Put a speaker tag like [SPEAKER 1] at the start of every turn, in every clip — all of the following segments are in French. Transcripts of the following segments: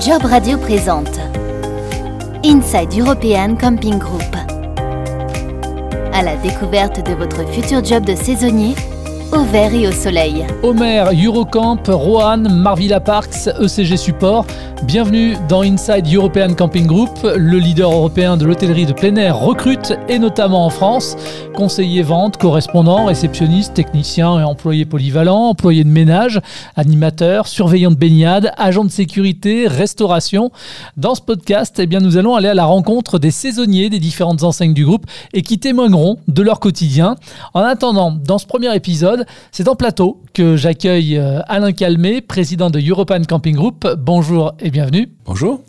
[SPEAKER 1] Job Radio présente Inside European Camping Group. À la découverte de votre futur job de saisonnier au vert et au soleil.
[SPEAKER 2] Homer, Eurocamp, Rohan, Marvilla Parks, ECG Support. Bienvenue dans Inside European Camping Group. Le leader européen de l'hôtellerie de plein air recrute, et notamment en France, conseiller vente, correspondant, réceptionniste, technicien et employé polyvalent, employé de ménage, animateur, surveillant de baignade, agent de sécurité, restauration. Dans ce podcast, eh bien, nous allons aller à la rencontre des saisonniers des différentes enseignes du groupe et qui témoigneront de leur quotidien. En attendant, dans ce premier épisode, c'est en plateau que j'accueille euh, Alain Calmé, président de European Camping Group. Bonjour et bienvenue.
[SPEAKER 3] Bonjour.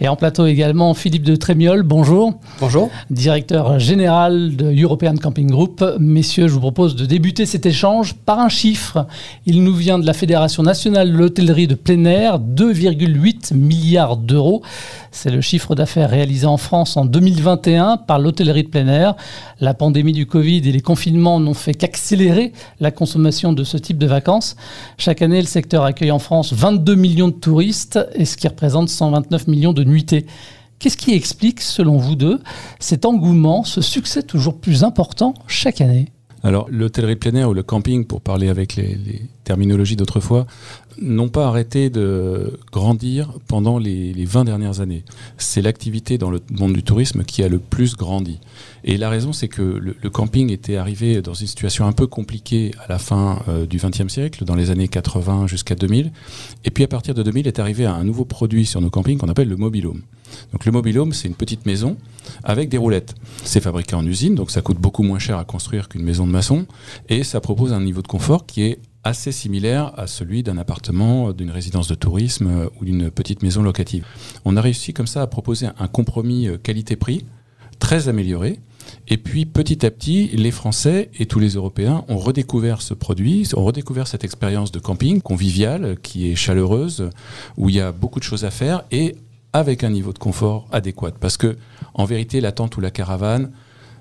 [SPEAKER 2] Et en plateau également Philippe de Trémiol. Bonjour.
[SPEAKER 3] Bonjour.
[SPEAKER 2] Directeur général de European Camping Group. Messieurs, je vous propose de débuter cet échange par un chiffre. Il nous vient de la Fédération nationale de l'hôtellerie de plein air, 2,8 milliards d'euros. C'est le chiffre d'affaires réalisé en France en 2021 par l'hôtellerie de plein air. La pandémie du Covid et les confinements n'ont fait qu'accélérer la consommation de ce type de vacances. Chaque année, le secteur accueille en France 22 millions de touristes, et ce qui représente 129 millions de nuitées. Qu'est-ce qui explique, selon vous deux, cet engouement, ce succès toujours plus important chaque année?
[SPEAKER 3] Alors, l'hôtellerie plein air ou le camping, pour parler avec les, terminologies d'autrefois, n'ont pas arrêté de grandir pendant les, les 20 dernières années. C'est l'activité dans le monde du tourisme qui a le plus grandi. Et la raison, c'est que le, le, camping était arrivé dans une situation un peu compliquée à la fin euh, du XXe siècle, dans les années 80 jusqu'à 2000. Et puis à partir de 2000 est arrivé un nouveau produit sur nos campings qu'on appelle le mobilhome. Donc le mobilhome, c'est une petite maison avec des roulettes. C'est fabriqué en usine, donc ça coûte beaucoup moins cher à construire qu'une maison de maçon, et ça propose un niveau de confort qui est assez similaire à celui d'un appartement, d'une résidence de tourisme euh, ou d'une petite maison locative. On a réussi comme ça à proposer un compromis euh, qualité-prix très amélioré. Et puis petit à petit, les Français et tous les Européens ont redécouvert ce produit, ont redécouvert cette expérience de camping conviviale qui est chaleureuse, où il y a beaucoup de choses à faire et avec un niveau de confort adéquat. Parce que en vérité, la tente ou la caravane,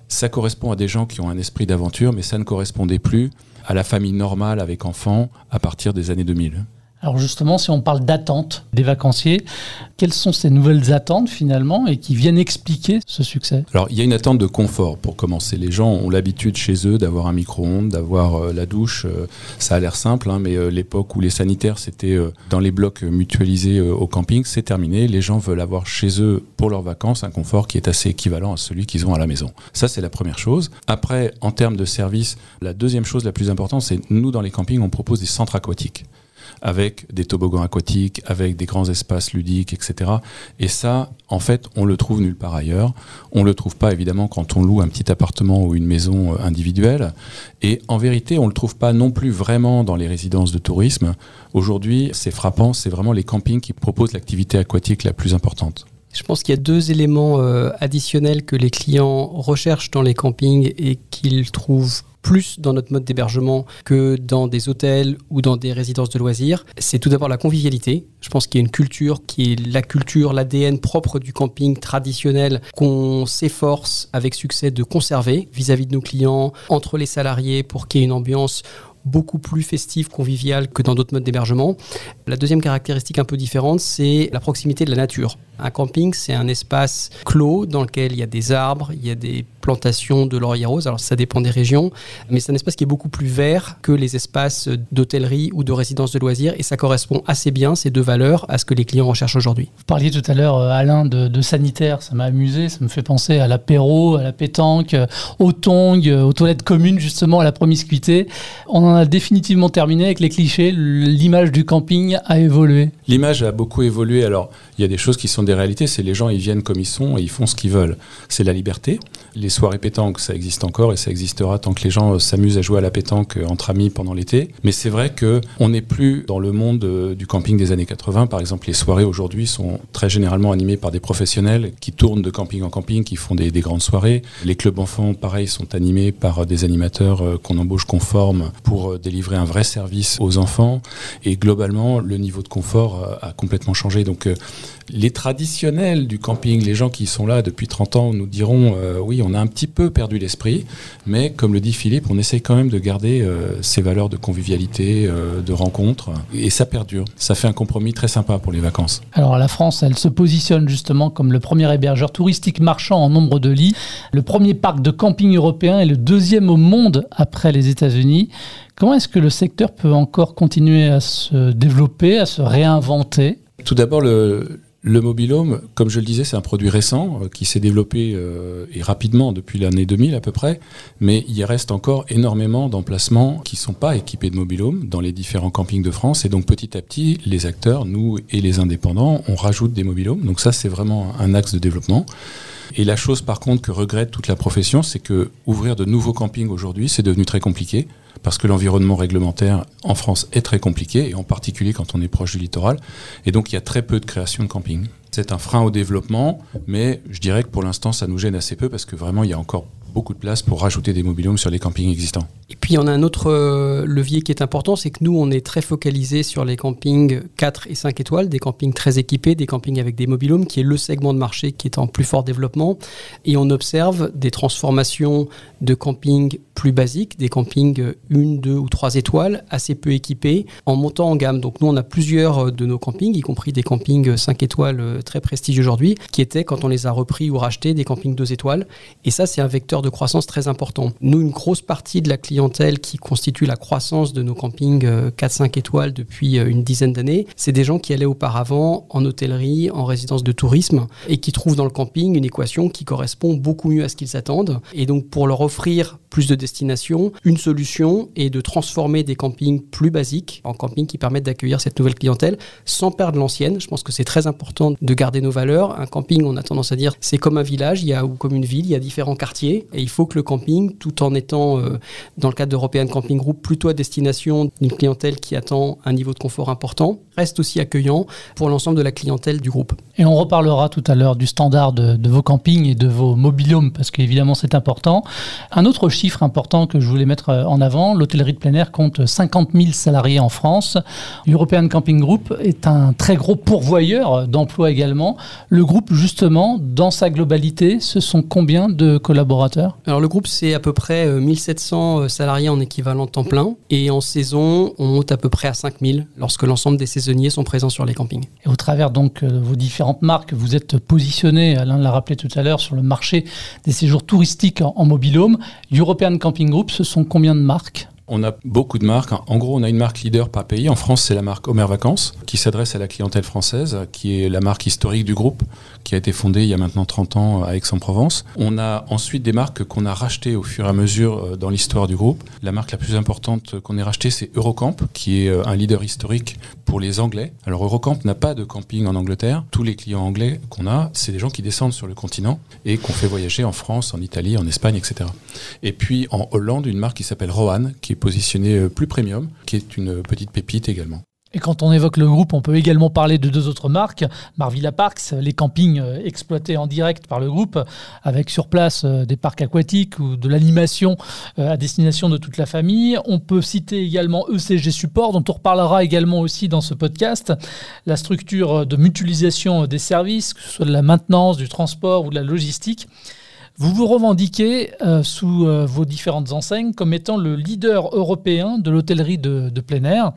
[SPEAKER 3] ça correspond à des gens qui ont un esprit d'aventure, mais ça ne correspondait plus à la famille normale avec enfants à partir des années 2000.
[SPEAKER 2] Alors justement, si on parle d'attente des vacanciers, quelles sont ces nouvelles attentes finalement et qui viennent expliquer ce succès?
[SPEAKER 3] Alors il y a une attente de confort pour commencer. Les gens ont l'habitude chez eux d'avoir un micro-ondes, d'avoir euh, la douche. Euh, ça a l'air simple, hein, mais euh, l'époque où les sanitaires c'était dans les blocs mutualisés au camping, c'est terminé. Les gens veulent avoir chez eux pour leurs vacances un confort qui est assez équivalent à celui qu'ils ont à la maison. Ça c'est la première chose. Après, en termes de service, la deuxième chose la plus importante, c'est nous dans les campings, on propose des centres aquatiques avec des toboggans aquatiques, avec des grands espaces ludiques, etc. Et ça, en fait, on le trouve nulle part ailleurs. On le trouve pas évidemment quand on loue un petit appartement ou une maison euh, individuelle. Et en vérité, on le trouve pas non plus vraiment dans les résidences de tourisme. Aujourd'hui, c'est frappant, c'est vraiment les campings qui proposent l'activité aquatique la plus importante.
[SPEAKER 4] Je pense qu'il y a deux éléments euh, additionnels que les clients recherchent dans les campings et qu'ils trouvent plus dans notre mode d'hébergement que dans des hôtels ou dans des résidences de loisirs. C'est tout d'abord la convivialité. Je pense qu'il y a une culture qui est la culture, l'ADN propre du camping traditionnel qu'on s'efforce avec succès de conserver vis-à-vis -vis de nos clients, entre les salariés pour qu'il y ait une ambiance beaucoup plus festive, conviviale que dans d'autres modes d'hébergement. La deuxième caractéristique un peu différente, c'est la proximité de la nature. Un camping, c'est un espace clos dans lequel il y a des arbres, il y a des plantations de laurier rose. Alors ça dépend des régions, mais c'est un espace qui est beaucoup plus vert que les espaces d'hôtellerie ou de résidence de loisirs et ça correspond assez bien, ces deux valeurs, à ce que les clients recherchent aujourd'hui.
[SPEAKER 2] Vous parliez tout à l'heure, euh, Alain, de, de, sanitaire. Ça m'a amusé, ça me fait penser à l'apéro, à la pétanque, euh, aux tongs, euh, aux toilettes communes, justement, à la promiscuité. On en a définitivement terminé avec les clichés. L'image du camping a évolué.
[SPEAKER 3] L'image a beaucoup évolué. Alors, il y a des choses qui sont des réalités. C'est les gens, ils viennent comme ils sont et ils font ce qu'ils veulent. C'est la liberté. Les soirées pétanque, ça existe encore et ça existera tant que les gens s'amusent à jouer à la pétanque entre amis pendant l'été. Mais c'est vrai que on n'est plus dans le monde du camping des années 80. Par exemple, les soirées aujourd'hui sont très généralement animées par des professionnels qui tournent de camping en camping, qui font des, des grandes soirées. Les clubs enfants, pareil, sont animés par des animateurs qu'on embauche, qu'on forme pour délivrer un vrai service aux enfants. Et globalement, le niveau de confort a complètement changé. Donc, les traditions traditionnels du camping, les gens qui sont là depuis 30 ans nous diront euh, oui, on a un petit peu perdu l'esprit, mais comme le dit Philippe, on essaie quand même de garder euh, ces valeurs de convivialité, euh, de rencontre, et ça perdure. Ça fait un compromis très sympa pour les vacances.
[SPEAKER 2] Alors la France, elle se positionne justement comme le premier hébergeur touristique marchand en nombre de lits, le premier parc de camping européen et le deuxième au monde après les États-Unis. Comment est-ce que le secteur peut encore continuer à se développer, à se réinventer?
[SPEAKER 3] Tout d'abord, le, le mobilhome, comme je le disais, c'est un produit récent euh, qui s'est développé euh, et rapidement depuis l'année 2000 à peu près, mais il reste encore énormément d'emplacements qui ne sont pas équipés de mobilhome dans les différents campings de France. Et donc petit à petit, les acteurs, nous et les indépendants, on rajoute des mobilhomes. Donc ça, c'est vraiment un axe de développement. Et la chose par contre que regrette toute la profession, c'est que ouvrir de nouveaux campings aujourd'hui, c'est devenu très compliqué parce que l'environnement réglementaire en France est très compliqué, et en particulier quand on est proche du littoral. Et donc il y a très peu de création de camping. C'est un frein au développement, mais je dirais que pour l'instant ça nous gêne assez peu parce que vraiment il y a encore beaucoup de place pour rajouter des mobilhomes sur les campings existants.
[SPEAKER 4] Et puis on a un autre euh, levier qui est important, c'est que nous on est très focalisé sur les campings 4 et 5 étoiles, des campings très équipés, des campings avec des mobilhomes, qui est le segment de marché qui est en plus fort développement. Et on observe des transformations de campings plus basiques, des campings 1, 2 ou 3 étoiles, assez peu équipés, en montant en gamme. Donc nous on a plusieurs de nos campings, y compris des campings 5 étoiles euh, très prestigieux aujourd'hui, qui étaient quand on les a repris ou rachetés des campings 2 étoiles. Et ça c'est un vecteur de croissance très important. Nous, une grosse partie de la clientèle qui constitue la croissance de nos campings 4-5 euh, étoiles depuis euh, une dizaine d'années, c'est des gens qui allaient auparavant en hôtellerie, en résidence de tourisme et qui trouvent dans le camping une équation qui correspond beaucoup mieux à ce qu'ils attendent. Et donc, pour leur offrir plus de destinations, une solution est de transformer des campings plus basiques en campings qui permettent d'accueillir cette nouvelle clientèle sans perdre l'ancienne. Je pense que c'est très important de garder nos valeurs. Un camping, on a tendance à dire, c'est comme un village, il y a, ou comme une ville, il y a différents quartiers et il faut que le camping, tout en étant euh, dans le cadre d'European Camping Group plutôt à destination d'une clientèle qui attend un niveau de confort important, reste aussi accueillant pour l'ensemble de la clientèle du groupe.
[SPEAKER 2] Et on reparlera tout à l'heure du standard de, vos campings et de vos mobilhomes parce qu'évidemment c'est important. Un autre chiffre important que je voulais mettre euh, en avant, l'hôtellerie de plein air compte 50 000 salariés en France. European Camping Group est un très gros pourvoyeur d'emplois également. Le groupe justement, dans sa globalité, ce sont combien de collaborateurs?
[SPEAKER 4] Alors le groupe c'est à peu près 1700 euh, euh, salariés en équivalent temps plein et en saison on monte à peu près à 5000 lorsque l'ensemble des saisonniers sont présents sur les campings.
[SPEAKER 2] Et au travers donc de vos différentes marques, vous êtes positionné, Alain l'a rappelé tout à l'heure, sur le marché des séjours touristiques en, en mobilhome. European Camping Group, ce sont combien de marques?
[SPEAKER 3] On a beaucoup de marques. En gros, on a une marque leader par pays. En France, c'est la marque Homer Vacances, qui s'adresse à la clientèle française, qui est la marque historique du groupe, qui a été fondée il y a maintenant 30 ans à Aix-en-Provence. On a ensuite des marques qu'on a rachetées au fur et à mesure euh, dans l'histoire du groupe. La marque la plus importante qu'on ait rachetée, c'est Eurocamp, qui est euh, un leader historique pour les Anglais. Alors Eurocamp n'a pas de camping en Angleterre. Tous les clients anglais qu'on a, c'est des gens qui descendent sur le continent et qu'on fait voyager en France, en Italie, en Espagne, etc. Et puis en Hollande, une marque qui s'appelle Rohan, qui positionné euh, plus premium, qui est une petite pépite également.
[SPEAKER 2] Et quand on évoque le groupe, on peut également parler de deux autres marques, Marvilla Parks, les campings euh, exploités en direct par le groupe, avec sur place euh, des parcs aquatiques ou de l'animation à destination de toute la famille. On peut citer également ECG Support, dont on reparlera également aussi dans ce podcast, la structure de mutualisation des services, que ce soit de la maintenance, du transport ou de la logistique. Vous vous revendiquez euh, sous euh, vos différentes enseignes comme étant le leader européen de l'hôtellerie de, plein air.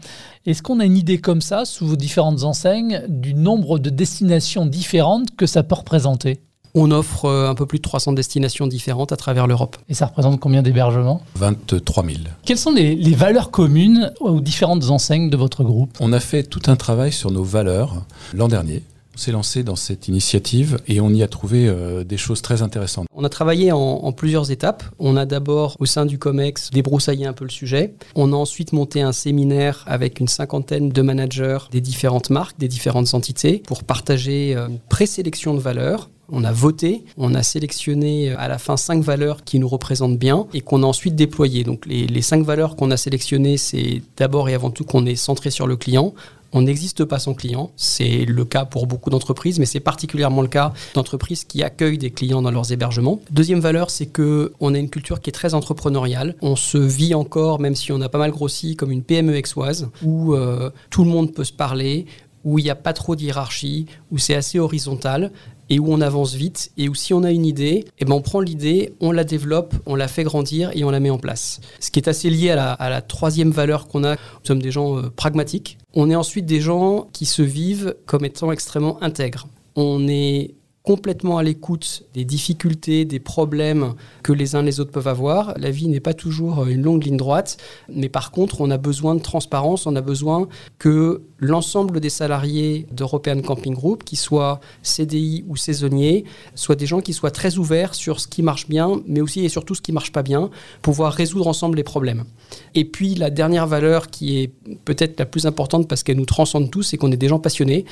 [SPEAKER 2] Est-ce qu'on a une idée comme ça, sous vos différentes enseignes, du nombre de destinations différentes que ça peut représenter?
[SPEAKER 4] On offre euh, un peu plus de 300 destinations différentes à travers l'Europe.
[SPEAKER 2] Et ça représente combien d'hébergements?
[SPEAKER 3] 23 000.
[SPEAKER 2] Quelles sont les, les, valeurs communes aux différentes enseignes de votre groupe?
[SPEAKER 3] On a fait tout un travail sur nos valeurs l'an dernier s'est lancé dans cette initiative et on y a trouvé euh, des choses très intéressantes.
[SPEAKER 4] On a travaillé en, plusieurs étapes. On a d'abord, au sein du COMEX, débroussaillé un peu le sujet. On a ensuite monté un séminaire avec une cinquantaine de managers des différentes marques, des différentes entités, pour partager euh, une présélection de valeurs on a voté, on a sélectionné euh, à la fin cinq valeurs qui nous représentent bien et qu'on a ensuite déployées. Donc les cinq valeurs qu'on a sélectionnées, c'est d'abord et avant tout qu'on est centré sur le client. On n'existe pas sans client. C'est le cas pour beaucoup d'entreprises, mais c'est particulièrement le cas d'entreprises qui accueillent des clients dans leurs hébergements. Deuxième valeur, c'est que on a une culture qui est très entrepreneuriale. On se vit encore, même si on a pas mal grossi, comme une PME exoise, où euh, tout le monde peut se parler, où il n'y a pas trop de hiérarchie, où c'est assez horizontal et où on avance vite et où si on a une idée, eh ben on prend l'idée, on la développe, on la fait grandir et on la met en place. Ce qui est assez lié à la, troisième valeur qu'on a, nous sommes des gens euh, pragmatiques. On est ensuite des gens qui se vivent comme étant extrêmement intègres. On est complètement à l'écoute des difficultés, des problèmes que les uns les autres peuvent avoir. La vie n'est pas toujours une longue ligne droite, mais par contre, on a besoin de transparence, on a besoin que l'ensemble des salariés d'European Camping Group, qu'ils soient CDI ou saisonniers, soient des gens qui soient très ouverts sur ce qui marche bien, mais aussi et surtout ce qui marche pas bien, pouvoir résoudre ensemble les problèmes. Et puis la dernière valeur qui est peut-être la plus importante parce qu'elle nous transcende tous, c'est qu'on est des gens passionnés.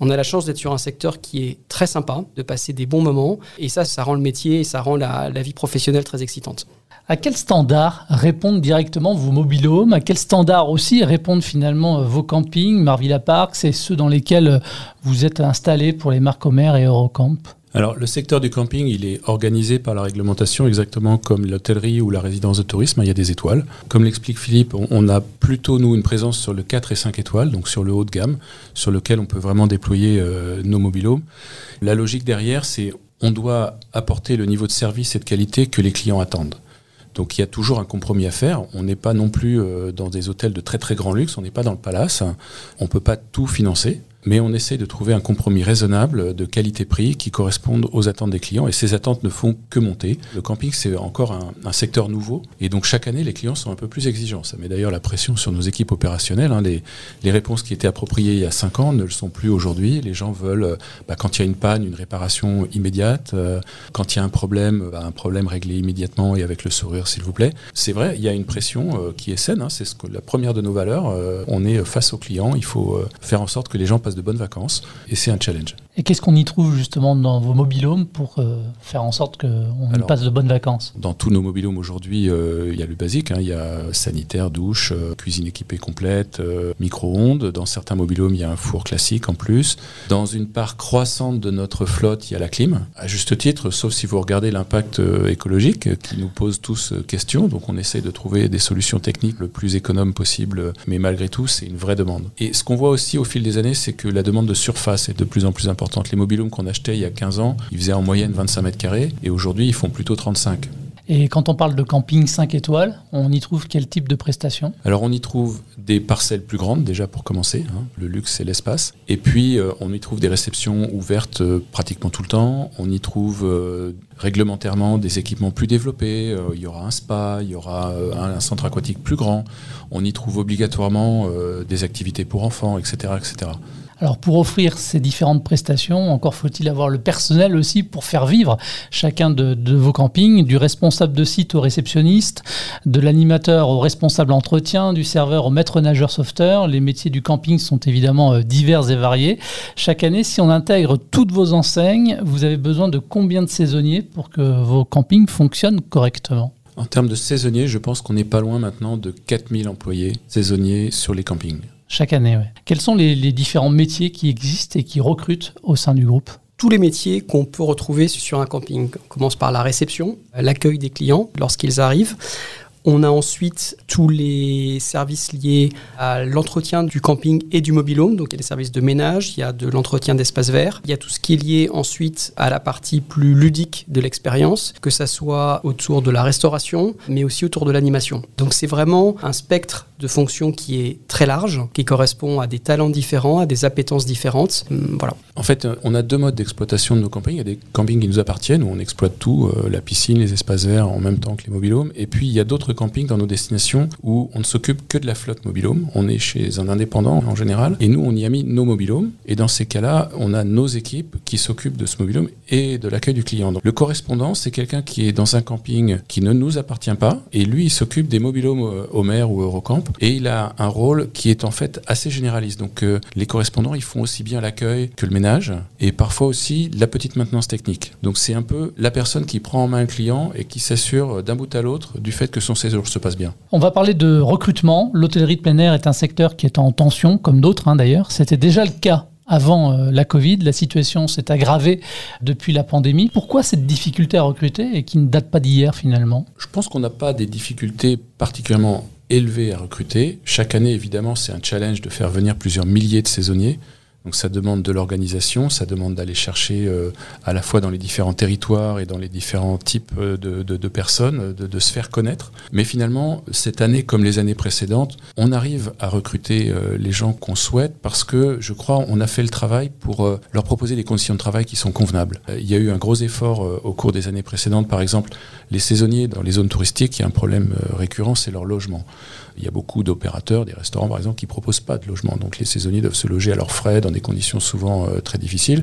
[SPEAKER 4] On a la chance d'être sur un secteur qui est très sympa, de passer des bons moments. Et ça, ça rend le métier et ça rend la, vie professionnelle très excitante.
[SPEAKER 2] À quel standard répondent directement vos mobilhomes? À quel standard aussi répondent finalement vos campings, Marvilla Parks et ceux dans lesquels vous êtes installés pour les marques et Eurocamp?
[SPEAKER 3] Alors, le secteur du camping, il est organisé par la réglementation exactement comme l'hôtellerie ou la résidence de tourisme. Il y a des étoiles. Comme l'explique Philippe, on a plutôt, nous, une présence sur le 4 et 5 étoiles, donc sur le haut de gamme, sur lequel on peut vraiment déployer euh, nos mobilos. La logique derrière, c'est on doit apporter le niveau de service et de qualité que les clients attendent. Donc il y a toujours un compromis à faire. On n'est pas non plus euh, dans des hôtels de très très grand luxe, on n'est pas dans le palace, on ne peut pas tout financer mais on essaye de trouver un compromis raisonnable de qualité-prix qui corresponde aux attentes des clients et ces attentes ne font que monter. Le camping, c'est encore un, secteur nouveau et donc chaque année, les clients sont un peu plus exigeants. Ça met d'ailleurs la pression sur nos équipes opérationnelles. Hein. Les, les, réponses qui étaient appropriées il y a 5 ans ne le sont plus aujourd'hui. Les gens veulent, bah, quand il y a une panne, une réparation immédiate. Euh, quand il y a un problème, bah, un problème réglé immédiatement et avec le sourire, s'il vous plaît. C'est vrai, il y a une pression euh, qui est saine. Hein. C'est ce que, la première de nos valeurs. Euh, on est face aux clients. Il faut faire en sorte que les gens passent de bonnes vacances et c'est un challenge.
[SPEAKER 2] Et qu'est-ce qu'on y trouve justement dans vos mobilhomes pour euh, faire en sorte qu'on passe de bonnes vacances?
[SPEAKER 3] Dans tous nos mobilhomes aujourd'hui, euh, il y a le basique, hein. il y a sanitaire, douche, euh, cuisine équipée complète, micro-ondes. Dans certains mobilhomes, il y a un four classique en plus. Dans une part croissante de notre flotte, il y a la clim. À juste titre, sauf si vous regardez l'impact écologique qui nous pose tous question. Donc on essaie de trouver des solutions techniques le plus économes possible, mais malgré tout, c'est une vraie demande. Et ce qu'on voit aussi au fil des années, c'est que la demande de surface est de plus en plus importante les mobilhomes qu'on achetait il y a 15 ans, ils faisaient en moyenne 25 mètres carrés et aujourd'hui ils font plutôt 35.
[SPEAKER 2] Et quand on parle de camping 5 étoiles, on y trouve quel type de prestations?
[SPEAKER 3] Alors on y trouve des parcelles plus grandes déjà pour commencer, hein. le luxe et l'espace. Et puis euh, on y trouve des réceptions ouvertes euh, pratiquement tout le temps. On y trouve euh, réglementairement des équipements plus développés. il y aura un spa, il y aura un, centre aquatique plus grand. On y trouve obligatoirement des activités pour enfants, etc., etc.
[SPEAKER 2] Alors pour offrir ces différentes prestations, encore faut-il avoir le personnel aussi pour faire vivre chacun de, vos campings, du responsable de site au réceptionniste, de l'animateur au responsable entretien, du serveur au maître nageur sauveteur. Les métiers du camping sont évidemment euh, divers et variés. Chaque année, si on intègre toutes vos enseignes, vous avez besoin de combien de saisonniers pour que vos campings fonctionnent correctement?
[SPEAKER 3] En termes de saisonniers, je pense qu'on n'est pas loin maintenant de 4000 employés saisonniers sur les campings.
[SPEAKER 2] Chaque année, oui. Quels sont les, différents métiers qui existent et qui recrutent au sein du groupe?
[SPEAKER 4] Tous les métiers qu'on peut retrouver sur un camping. On commence par la réception, l'accueil des clients lorsqu'ils arrivent. On a ensuite tous les services liés à l'entretien du camping et du mobilhome. Donc il y a des services de ménage, il y a de l'entretien d'espaces verts, il y a tout ce qui est lié ensuite à la partie plus ludique de l'expérience, que ça soit autour de la restauration, mais aussi autour de l'animation. Donc c'est vraiment un spectre de fonctions qui est très large, qui correspond à des talents différents, à des appétences différentes. Hum, voilà.
[SPEAKER 3] En fait, euh, on a deux modes d'exploitation de nos campings. Il y a des campings qui nous appartiennent, où on exploite tout, euh, la piscine, les espaces verts en même temps que les mobilhomes. Et puis il y a d'autres camping dans nos destinations où on ne s'occupe que de la flotte mobilhome. On est chez un indépendant en général et nous, on y a mis nos mobilhomes. Et dans ces cas-là, on a nos équipes qui s'occupent de ce mobilhome et de l'accueil du client. Donc, le correspondant, c'est quelqu'un qui est dans un camping qui ne nous appartient pas et lui, il s'occupe des mobilhomes Homer ou Et il a un rôle qui est en fait assez généraliste. Donc, euh, les correspondants, ils font aussi bien l'accueil que le ménage et parfois aussi la petite maintenance technique. Donc, c'est un peu la personne qui prend en main un client et qui s'assure d'un bout à l'autre du fait que son séjour se passe bien.
[SPEAKER 2] On va parler de recrutement. L'hôtellerie de plein air est un secteur qui est en tension, comme d'autres hein, d'ailleurs. C'était déjà le cas avant euh, la Covid. La situation s'est aggravée depuis la pandémie. Pourquoi cette difficulté à recruter et qui ne date pas d'hier finalement?
[SPEAKER 3] Je pense qu'on n'a pas des difficultés particulièrement élevées à recruter. Chaque année, évidemment, c'est un challenge de faire venir plusieurs milliers de saisonniers. Donc ça demande de l'organisation, ça demande d'aller chercher euh, à la fois dans les différents territoires et dans les différents types euh, de, personnes, de, se faire connaître. Mais finalement, cette année, comme les années précédentes, on arrive à recruter euh, les gens qu'on souhaite parce que, je crois, on a fait le travail pour leur proposer des conditions de travail qui sont convenables. il y a eu un gros effort au cours des années précédentes. Par exemple, les saisonniers dans les zones touristiques, il y a un problème récurrent, c'est leur logement. Il y a beaucoup d'opérateurs, des restaurants par exemple, qui proposent pas de logement. Donc les saisonniers doivent se loger à leurs frais dans des conditions souvent euh, très difficiles.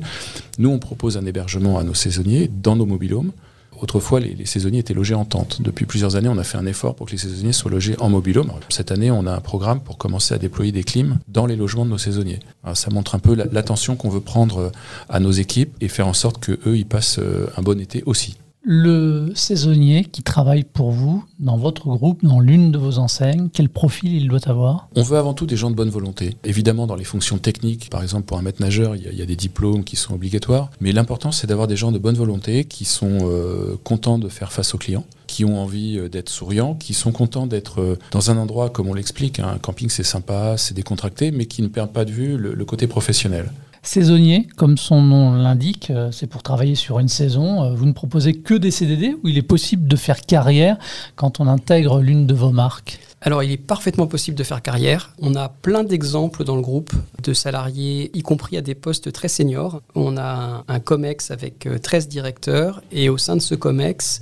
[SPEAKER 3] Nous, on propose un hébergement à nos saisonniers dans nos mobilhomes. Autrefois, les, saisonniers étaient logés en tente. Depuis plusieurs années, on a fait un effort pour que les saisonniers soient logés en mobilhome. Cette année, on a un programme pour commencer à déployer des clims dans les logements de nos saisonniers. ça montre un peu l'attention qu'on veut prendre euh, à nos équipes et faire en sorte qu'eux, ils passent euh, un bon été aussi
[SPEAKER 2] le saisonnier qui travaille pour vous dans votre groupe, dans l'une de vos enseignes, quel profil il doit avoir?
[SPEAKER 3] On veut avant tout des gens de bonne volonté. Évidemment, dans les fonctions techniques, par exemple pour un maître nageur, il y, a, des diplômes qui sont obligatoires, mais l'important c'est d'avoir des gens de bonne volonté qui sont euh, contents de faire face aux clients qui ont envie euh, d'être souriants, qui sont contents d'être euh, dans un endroit, comme on l'explique, hein, un camping c'est sympa, c'est décontracté, mais qui ne perdent pas de vue le côté professionnel.
[SPEAKER 2] Saisonnier, comme son nom l'indique, euh, c'est pour travailler sur une saison. Euh, vous ne proposez que des CDD ou il est possible de faire carrière quand on intègre l'une de vos marques?
[SPEAKER 4] Alors, il est parfaitement possible de faire carrière. On a plein d'exemples dans le groupe de salariés, y compris à des postes très seniors. On a un COMEX avec 13 euh, directeurs et au sein de ce COMEX,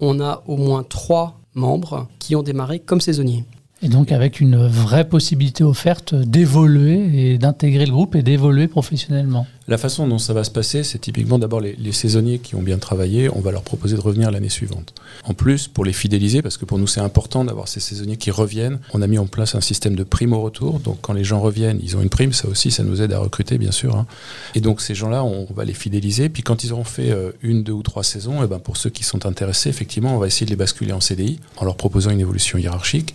[SPEAKER 4] on a au moins 3 membres qui ont démarré comme saisonniers.
[SPEAKER 2] Et donc avec une vraie possibilité offerte d'évoluer et d'intégrer le groupe et d'évoluer professionnellement.
[SPEAKER 3] La façon dont ça va se passer, c'est typiquement d'abord les, saisonniers qui ont bien travaillé, on va leur proposer de revenir l'année suivante. En plus, pour les fidéliser, parce que pour nous c'est important d'avoir ces saisonniers qui reviennent, on a mis en place un système de prime au retour. Donc quand les gens reviennent, ils ont une prime, ça aussi, ça nous aide à recruter bien sûr. Hein. Et donc ces gens-là, on va les fidéliser. Puis quand ils auront fait euh, une, deux ou trois saisons, et eh ben pour ceux qui sont intéressés, effectivement, on va essayer de les basculer en CDI en leur proposant une évolution hiérarchique.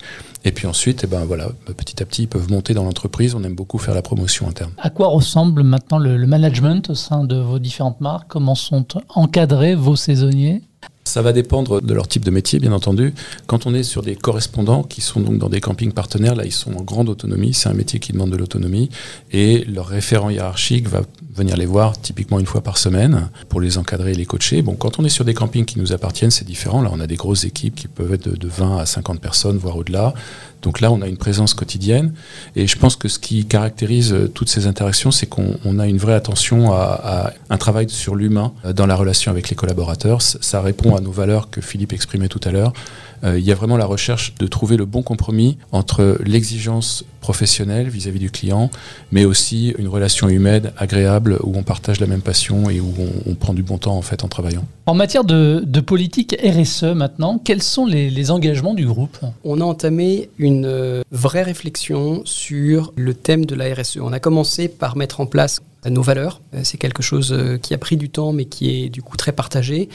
[SPEAKER 3] Puis ensuite, eh ben voilà, petit à petit, ils peuvent monter dans l'entreprise. On aime beaucoup faire la promotion interne.
[SPEAKER 2] À quoi ressemble maintenant le, le management au sein de vos différentes marques? Comment sont encadrés vos saisonniers?
[SPEAKER 3] Ça va dépendre de leur type de métier, bien entendu. Quand on est sur des correspondants qui sont donc dans des campings partenaires, là, ils sont en grande autonomie. C'est un métier qui demande de l'autonomie. Et leur référent hiérarchique va venir les voir typiquement une fois par semaine pour les encadrer et les coacher. Bon, quand on est sur des campings qui nous appartiennent, c'est différent. Là, on a des grosses équipes qui peuvent être de, 20 à 50 personnes, voire au-delà. Donc là, on a une présence quotidienne. Et je pense que ce qui caractérise euh, toutes ces interactions, c'est qu'on a une vraie attention à, un travail sur l'humain euh, dans la relation avec les collaborateurs. Ça répond à nos valeurs que Philippe exprimait tout à l'heure. Euh, il y a vraiment la recherche de trouver le bon compromis entre l'exigence professionnelle vis-à-vis du client, mais aussi une relation humaine agréable où on partage la même passion et où on, prend du bon temps en fait en travaillant.
[SPEAKER 2] En matière de, politique RSE maintenant, quels sont les, les, engagements du groupe?
[SPEAKER 4] On a entamé une euh, vraie réflexion sur le thème de la RSE. On a commencé par mettre en place nos valeurs. Euh, c'est quelque chose euh, qui a pris du temps, mais qui est du coup très partagé.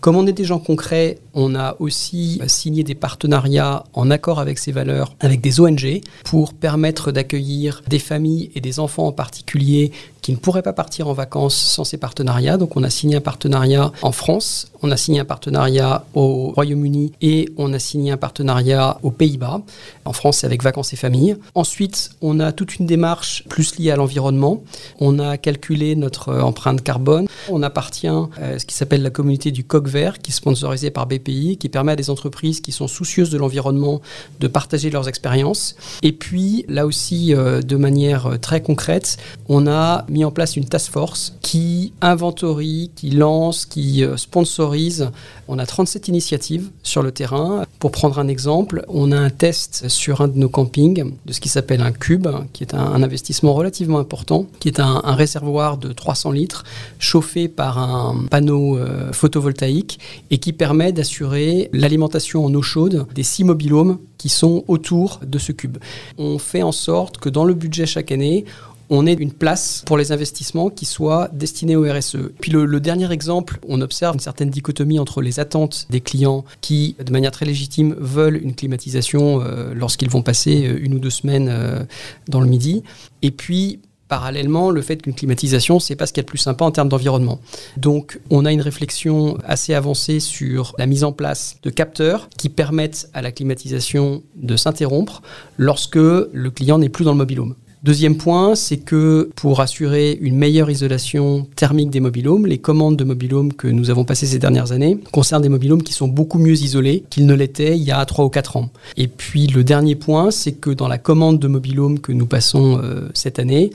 [SPEAKER 4] Comme on est des gens concrets, on a aussi signé des partenariats en accord avec ces valeurs avec des ONG pour permettre d'accueillir des familles et des enfants en particulier qui ne pourraient pas partir en vacances sans ces partenariats. Donc on a signé un partenariat en France, on a signé un partenariat au Royaume-Uni et on a signé un partenariat aux Pays-Bas. En France, c'est avec Vacances et Familles. Ensuite, on a toute une démarche plus liée à l'environnement. On a calculé notre empreinte carbone. On appartient à ce qui s'appelle la communauté du coq vert, qui est sponsorisée par BPI, qui permet à des entreprises qui sont soucieuses de l'environnement de partager leurs expériences. Et puis, là aussi, euh, de manière très concrète, on a mis en place une task force qui inventorie, qui lance, qui euh, sponsorise. On a 37 initiatives sur le terrain. Pour prendre un exemple, on a un test sur un de nos campings de ce qui s'appelle un cube, qui est un, investissement relativement important, qui est un, réservoir de 300 litres chauffé par un panneau euh, photovoltaïque et qui permet d'assurer l'alimentation en eau chaude des six mobilhomes qui sont autour de ce cube. On fait en sorte que dans le budget chaque année, on ait une place pour les investissements qui soient destinés au RSE. Puis le, dernier exemple, on observe une certaine dichotomie entre les attentes des clients qui, de manière très légitime, veulent une climatisation euh, lorsqu'ils vont passer euh, une ou deux semaines euh, dans le midi, et puis parallèlement le fait qu'une climatisation, c'est pas ce qu'il y a de plus sympa en termes d'environnement. Donc, on a une réflexion assez avancée sur la mise en place de capteurs qui permettent à la climatisation de s'interrompre lorsque le client n'est plus dans le mobilhome. Deuxième point, c'est que pour assurer une meilleure isolation thermique des mobilhomes, les commandes de mobilhomes que nous avons passées ces dernières années concernent des mobilhomes qui sont beaucoup mieux isolés qu'ils ne l'étaient il y a 3 ou 4 ans. Et puis le dernier point, c'est que dans la commande de mobilhomes que nous passons euh, cette année,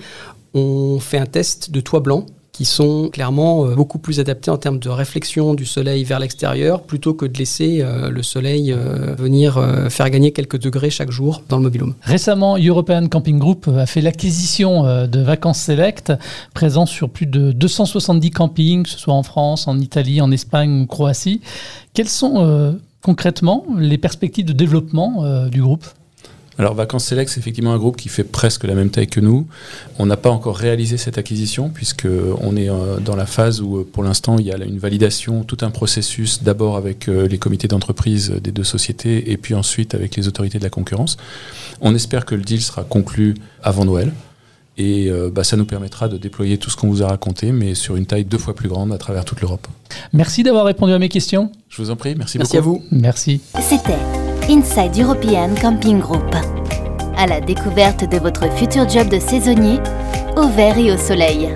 [SPEAKER 4] on fait un test de toit blanc qui sont clairement euh, beaucoup plus adaptés en termes de réflexion du soleil vers l'extérieur plutôt que de laisser euh, le soleil euh, venir faire gagner quelques degrés chaque jour dans le mobilhome.
[SPEAKER 2] Récemment, European Camping Group a fait l'acquisition de Vacances Select, présent sur plus de 270 campings, que ce soit en France, en Italie, en Espagne ou Croatie. Quelles sont concrètement les perspectives de développement du groupe?
[SPEAKER 3] Alors Vacances Select, c'est effectivement un groupe qui fait presque la même taille que nous. On n'a pas encore réalisé cette acquisition puisque on est euh, dans la phase où pour l'instant il y a une validation, tout un processus d'abord avec euh, les comités d'entreprise des deux sociétés et puis ensuite avec les autorités de la concurrence. On espère que le deal sera conclu avant Noël. Et euh, bah, ça nous permettra de déployer tout ce qu'on vous a raconté, mais sur une taille deux fois plus grande à travers toute l'Europe.
[SPEAKER 2] Merci d'avoir répondu à mes questions.
[SPEAKER 3] Je vous en prie, merci,
[SPEAKER 4] merci
[SPEAKER 3] beaucoup.
[SPEAKER 4] Merci à vous.
[SPEAKER 2] Merci.
[SPEAKER 1] C'était Inside European Camping Group. À la découverte de votre futur job de saisonnier, au vert et au soleil.